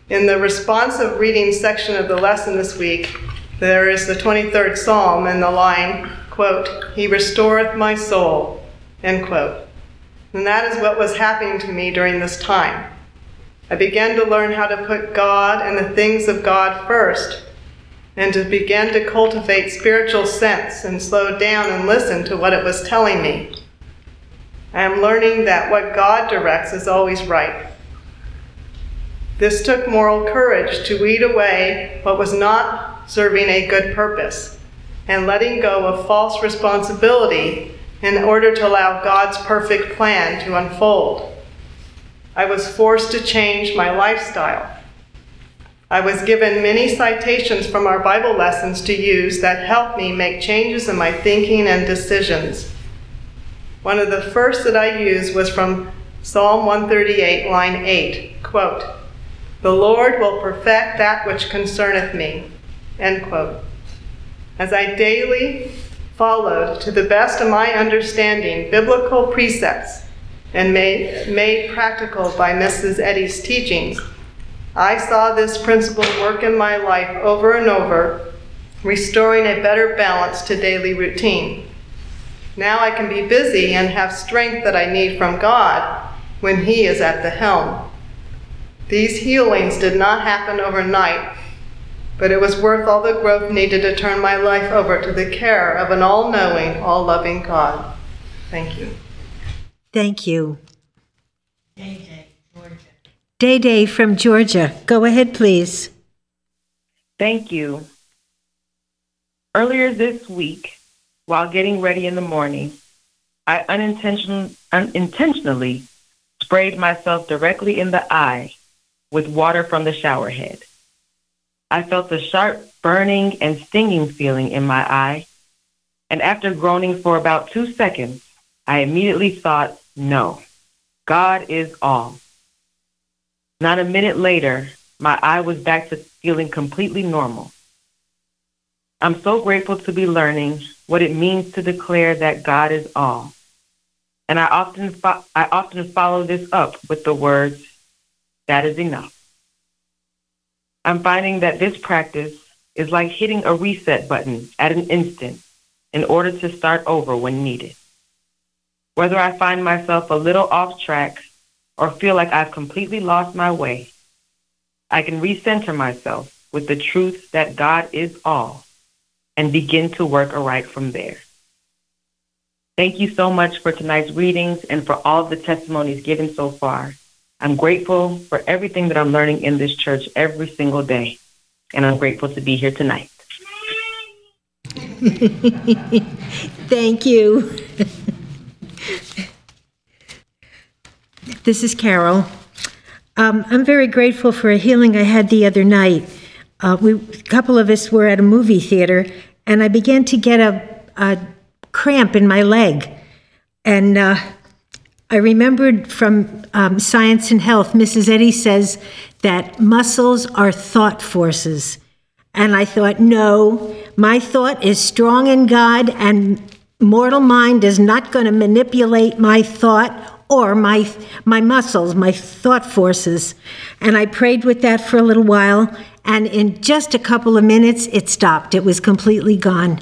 In the responsive reading section of the lesson this week, there is the 23rd Psalm and the line, quote, He restoreth my soul, end quote. And that is what was happening to me during this time. I began to learn how to put God and the things of God first, and to begin to cultivate spiritual sense and slow down and listen to what it was telling me. I am learning that what God directs is always right. This took moral courage to weed away what was not serving a good purpose and letting go of false responsibility in order to allow God's perfect plan to unfold. I was forced to change my lifestyle. I was given many citations from our Bible lessons to use that helped me make changes in my thinking and decisions. One of the first that I used was from Psalm 138, line 8, quote, The Lord will perfect that which concerneth me, end quote. As I daily followed, to the best of my understanding, biblical precepts and made, practical by Mrs. Eddy's teachings, I saw this principle work in my life over and over, restoring a better balance to daily routine. Now I can be busy and have strength that I need from God when He is at the helm. These healings did not happen overnight, but it was worth all the growth needed to turn my life over to the care of an all knowing, all loving God. Thank you. Thank you. Day Day, Georgia. Day Day from Georgia. Go ahead, please. Thank you. Earlier this week, while getting ready in the morning, I unintention- unintentionally sprayed myself directly in the eye with water from the shower head. I felt a sharp burning and stinging feeling in my eye, and after groaning for about two seconds, I immediately thought, no, God is all. Not a minute later, my eye was back to feeling completely normal. I'm so grateful to be learning what it means to declare that God is all. And I often, fo- I often follow this up with the words, that is enough. I'm finding that this practice is like hitting a reset button at an instant in order to start over when needed. Whether I find myself a little off track or feel like I've completely lost my way, I can recenter myself with the truth that God is all and begin to work aright from there. Thank you so much for tonight's readings and for all the testimonies given so far. I'm grateful for everything that I'm learning in this church every single day, and I'm grateful to be here tonight. Thank you. This is Carol. Um, I'm very grateful for a healing I had the other night. Uh, we, a couple of us were at a movie theater, and I began to get a, a cramp in my leg. And uh, I remembered from um, Science and Health, Mrs. Eddy says that muscles are thought forces. And I thought, no, my thought is strong in God, and mortal mind is not going to manipulate my thought or my my muscles, my thought forces. And I prayed with that for a little while, and in just a couple of minutes, it stopped. It was completely gone.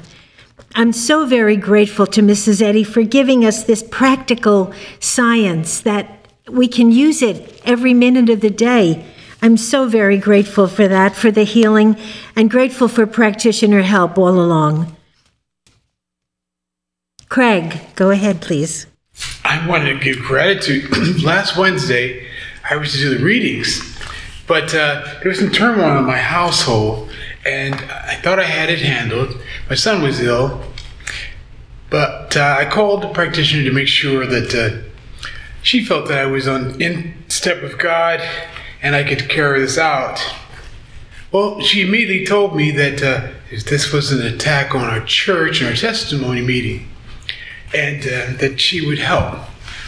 I'm so very grateful to Mrs. Eddy for giving us this practical science that we can use it every minute of the day. I'm so very grateful for that, for the healing, and grateful for practitioner help all along. Craig, go ahead, please. I wanted to give gratitude. Last Wednesday, I was to do the readings, but uh, there was some turmoil in my household, and I thought I had it handled. My son was ill, but uh, I called the practitioner to make sure that uh, she felt that I was on in step with God and I could carry this out. Well, she immediately told me that uh, this was an attack on our church and our testimony meeting, and uh, that she would help.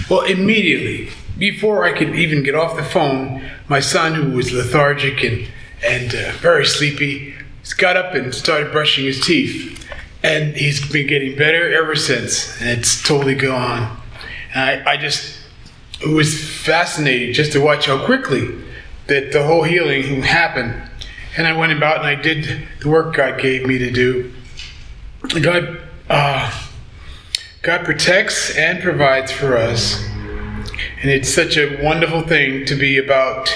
Well, immediately, before I could even get off the phone, my son, who was lethargic and, and uh, very sleepy, got up and started brushing his teeth. And he's been getting better ever since, and it's totally gone. And I, I just, it was fascinating just to watch how quickly that the whole healing happened. And I went about and I did the work God gave me to do. God, uh, God protects and provides for us. And it's such a wonderful thing to be about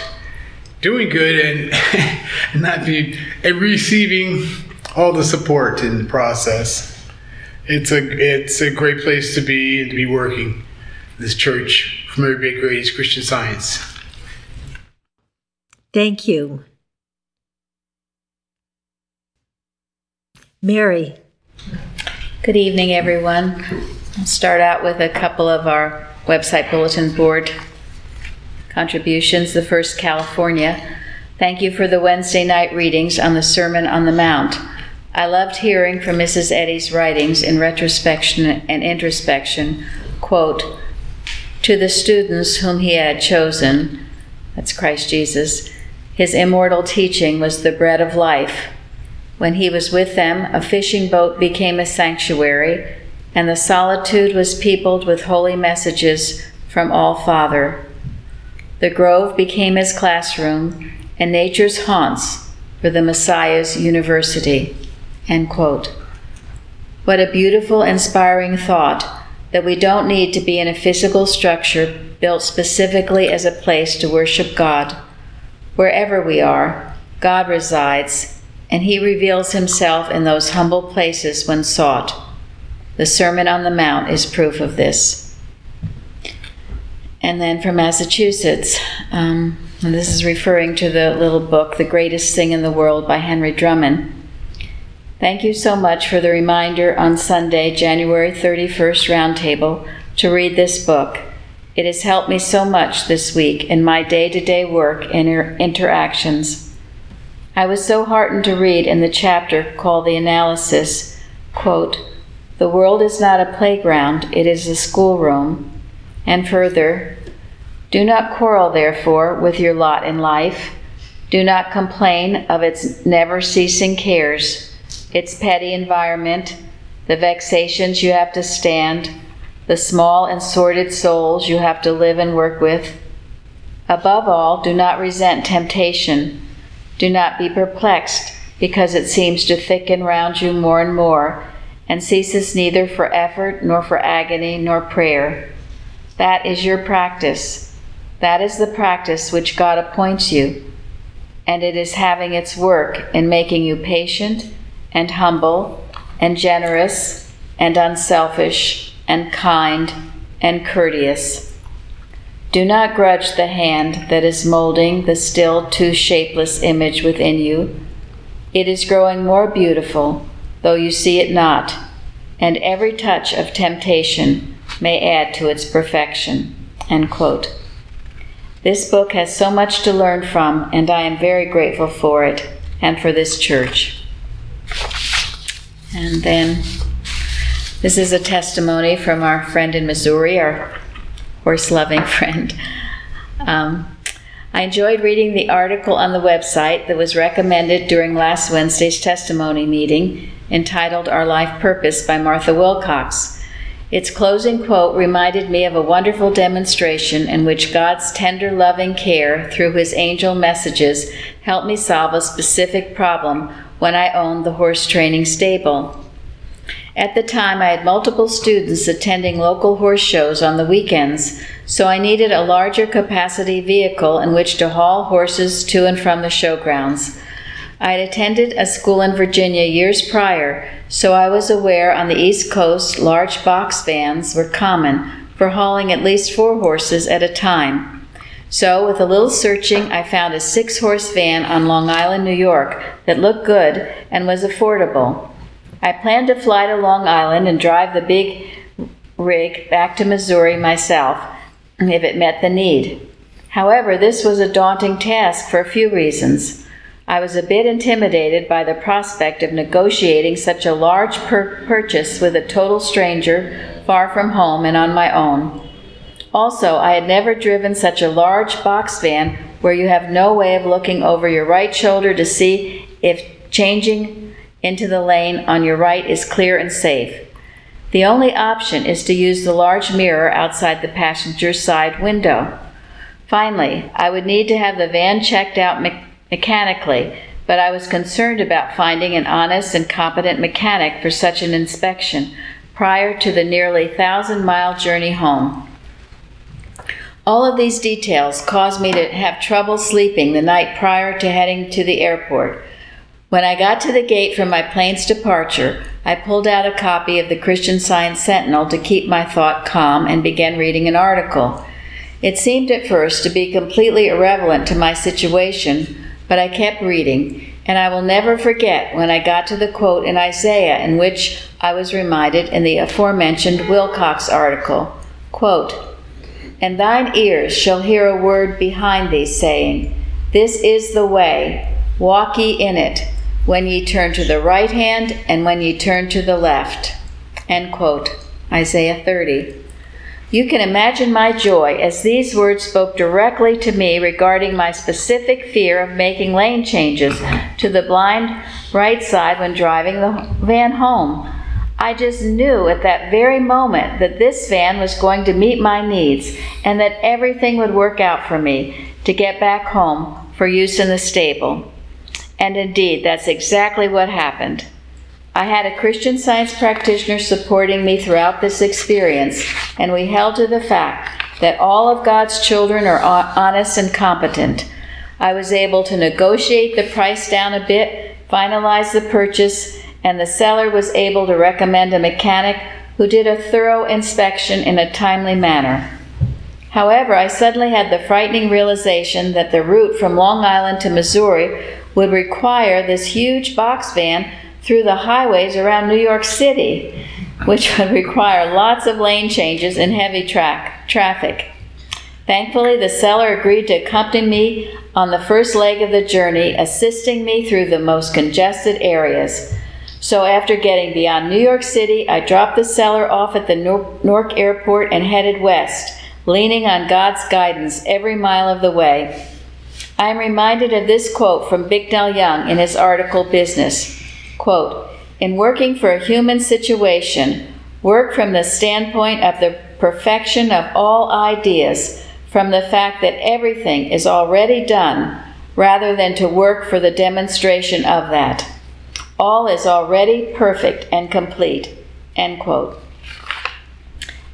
doing good and not be and receiving all the support in the process. It's a it's a great place to be and to be working. This church from Mary Baker Eddy's Christian Science. Thank you. Mary. Good evening, everyone. Start out with a couple of our website bulletin board contributions. The first, California. Thank you for the Wednesday night readings on the Sermon on the Mount. I loved hearing from Mrs. Eddy's writings in retrospection and introspection. Quote, to the students whom he had chosen, that's Christ Jesus, his immortal teaching was the bread of life. When he was with them, a fishing boat became a sanctuary, and the solitude was peopled with holy messages from All Father. The grove became his classroom, and nature's haunts were the Messiah's university. What a beautiful, inspiring thought that we don't need to be in a physical structure built specifically as a place to worship God. Wherever we are, God resides, and He reveals Himself in those humble places when sought. The Sermon on the Mount is proof of this. And then from Massachusetts, um, this is referring to the little book, The Greatest Thing in the World by Henry Drummond. Thank you so much for the reminder on Sunday, January 31st Roundtable, to read this book. It has helped me so much this week in my day to day work and inter- interactions. I was so heartened to read in the chapter called The Analysis, quote, The world is not a playground, it is a schoolroom. And further, do not quarrel, therefore, with your lot in life. Do not complain of its never ceasing cares, its petty environment, the vexations you have to stand, the small and sordid souls you have to live and work with. Above all, do not resent temptation. Do not be perplexed because it seems to thicken round you more and more and ceases neither for effort nor for agony nor prayer. That is your practice. That is the practice which God appoints you, and it is having its work in making you patient and humble and generous and unselfish and kind and courteous. Do not grudge the hand that is molding the still too shapeless image within you. It is growing more beautiful, though you see it not, and every touch of temptation may add to its perfection. This book has so much to learn from, and I am very grateful for it and for this church. And then this is a testimony from our friend in Missouri, our horse loving friend. Um, I enjoyed reading the article on the website that was recommended during last Wednesday's testimony meeting entitled Our Life Purpose by Martha Wilcox. Its closing quote reminded me of a wonderful demonstration in which God's tender, loving care through his angel messages helped me solve a specific problem when I owned the horse training stable. At the time, I had multiple students attending local horse shows on the weekends, so I needed a larger capacity vehicle in which to haul horses to and from the showgrounds. I had attended a school in Virginia years prior, so I was aware on the East Coast large box vans were common for hauling at least four horses at a time. So, with a little searching, I found a six horse van on Long Island, New York that looked good and was affordable. I planned to fly to Long Island and drive the big rig back to Missouri myself if it met the need. However, this was a daunting task for a few reasons. I was a bit intimidated by the prospect of negotiating such a large pur- purchase with a total stranger far from home and on my own. Also, I had never driven such a large box van where you have no way of looking over your right shoulder to see if changing into the lane on your right is clear and safe. The only option is to use the large mirror outside the passenger side window. Finally, I would need to have the van checked out me- mechanically, but I was concerned about finding an honest and competent mechanic for such an inspection prior to the nearly thousand mile journey home. All of these details caused me to have trouble sleeping the night prior to heading to the airport. When I got to the gate for my plane's departure, I pulled out a copy of the Christian Science Sentinel to keep my thought calm and began reading an article. It seemed at first to be completely irrelevant to my situation, but I kept reading, and I will never forget when I got to the quote in Isaiah in which I was reminded in the aforementioned Wilcox article. Quote, And thine ears shall hear a word behind thee, saying, This is the way, walk ye in it, when ye turn to the right hand and when ye turn to the left. End quote. Isaiah 30. You can imagine my joy as these words spoke directly to me regarding my specific fear of making lane changes to the blind right side when driving the van home. I just knew at that very moment that this van was going to meet my needs and that everything would work out for me to get back home for use in the stable. And indeed, that's exactly what happened. I had a Christian science practitioner supporting me throughout this experience, and we held to the fact that all of God's children are honest and competent. I was able to negotiate the price down a bit, finalize the purchase, and the seller was able to recommend a mechanic who did a thorough inspection in a timely manner. However, I suddenly had the frightening realization that the route from Long Island to Missouri would require this huge box van through the highways around New York City, which would require lots of lane changes and heavy track, traffic. Thankfully, the seller agreed to accompany me on the first leg of the journey, assisting me through the most congested areas. So, after getting beyond New York City, I dropped the seller off at the Newark airport and headed west, leaning on God's guidance every mile of the way. I am reminded of this quote from Bicknell Young in his article Business. Quote, in working for a human situation, work from the standpoint of the perfection of all ideas, from the fact that everything is already done, rather than to work for the demonstration of that. All is already perfect and complete. End quote.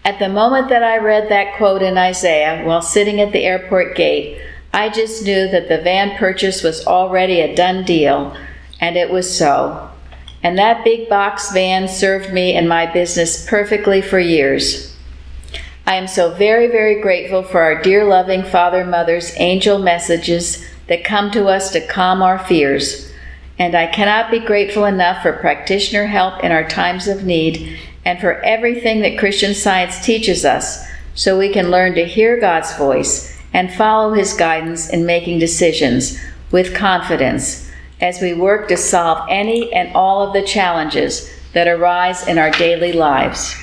At the moment that I read that quote in Isaiah while sitting at the airport gate, I just knew that the van purchase was already a done deal, and it was so. And that big box van served me and my business perfectly for years. I am so very, very grateful for our dear loving Father Mother's angel messages that come to us to calm our fears. And I cannot be grateful enough for practitioner help in our times of need and for everything that Christian Science teaches us so we can learn to hear God's voice and follow His guidance in making decisions with confidence as we work to solve any and all of the challenges that arise in our daily lives.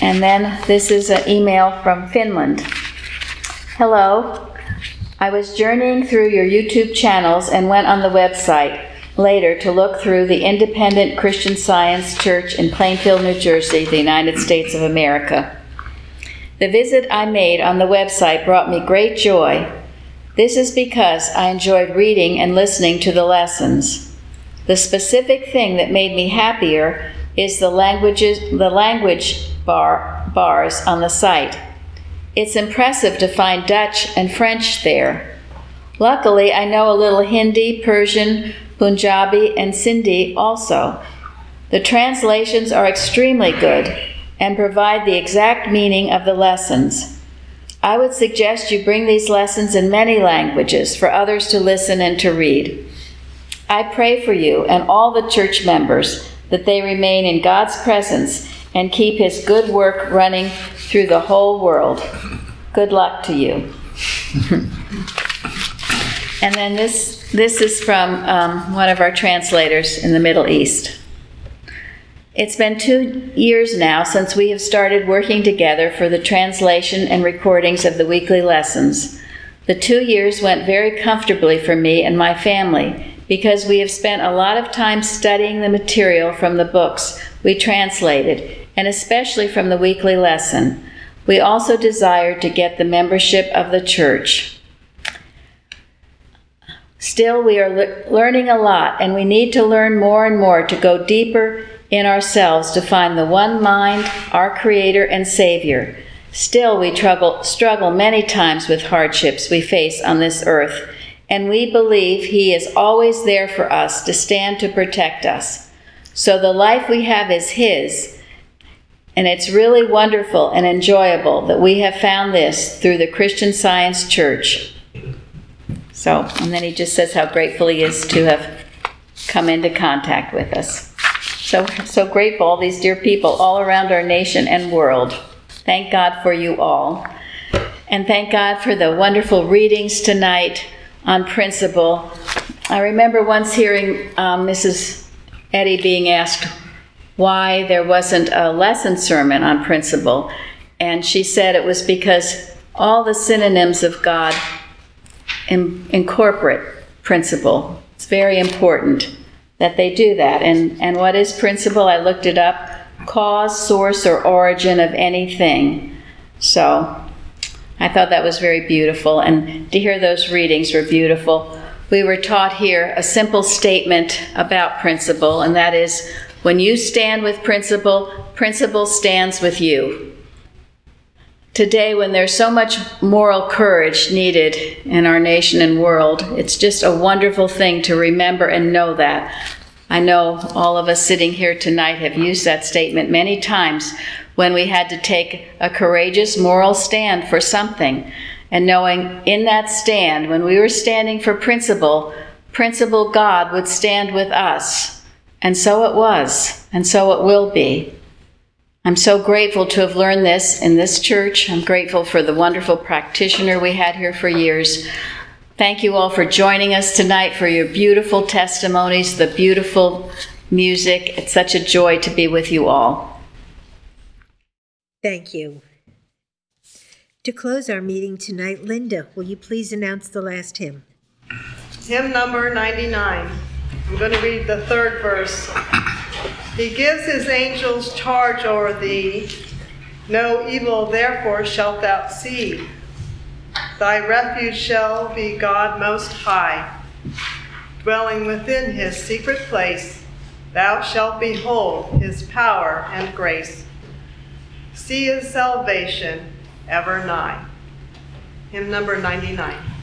And then this is an email from Finland. Hello. I was journeying through your YouTube channels and went on the website later to look through the Independent Christian Science Church in Plainfield, New Jersey, the United States of America. The visit I made on the website brought me great joy. This is because I enjoyed reading and listening to the lessons. The specific thing that made me happier is the languages the language bar, bars on the site. It's impressive to find Dutch and French there. Luckily, I know a little Hindi, Persian, Punjabi, and Sindhi also. The translations are extremely good and provide the exact meaning of the lessons. I would suggest you bring these lessons in many languages for others to listen and to read. I pray for you and all the church members that they remain in God's presence and keep His good work running through the whole world. Good luck to you. and then this, this is from um, one of our translators in the Middle East. It's been two years now since we have started working together for the translation and recordings of the weekly lessons. The two years went very comfortably for me and my family because we have spent a lot of time studying the material from the books we translated, and especially from the weekly lesson. We also desired to get the membership of the church. Still, we are le- learning a lot, and we need to learn more and more to go deeper in ourselves to find the one mind, our Creator and Savior. Still, we struggle, struggle many times with hardships we face on this earth, and we believe He is always there for us to stand to protect us. So the life we have is His, and it's really wonderful and enjoyable that we have found this through the Christian Science Church. So, and then he just says how grateful he is to have come into contact with us. So, so grateful, all these dear people all around our nation and world. Thank God for you all. And thank God for the wonderful readings tonight on principle. I remember once hearing um, Mrs. Eddy being asked why there wasn't a lesson sermon on principle. And she said it was because all the synonyms of God in, incorporate principle. It's very important that they do that. And, and what is principle? I looked it up cause, source, or origin of anything. So I thought that was very beautiful. And to hear those readings were beautiful. We were taught here a simple statement about principle, and that is when you stand with principle, principle stands with you. Today, when there's so much moral courage needed in our nation and world, it's just a wonderful thing to remember and know that. I know all of us sitting here tonight have used that statement many times when we had to take a courageous moral stand for something. And knowing in that stand, when we were standing for principle, principle God would stand with us. And so it was, and so it will be. I'm so grateful to have learned this in this church. I'm grateful for the wonderful practitioner we had here for years. Thank you all for joining us tonight for your beautiful testimonies, the beautiful music. It's such a joy to be with you all. Thank you. To close our meeting tonight, Linda, will you please announce the last hymn? Hymn number 99. I'm going to read the third verse. He gives his angels charge over thee. No evil therefore shalt thou see. Thy refuge shall be God Most High. Dwelling within his secret place, thou shalt behold his power and grace. See his salvation ever nigh. Hymn number 99.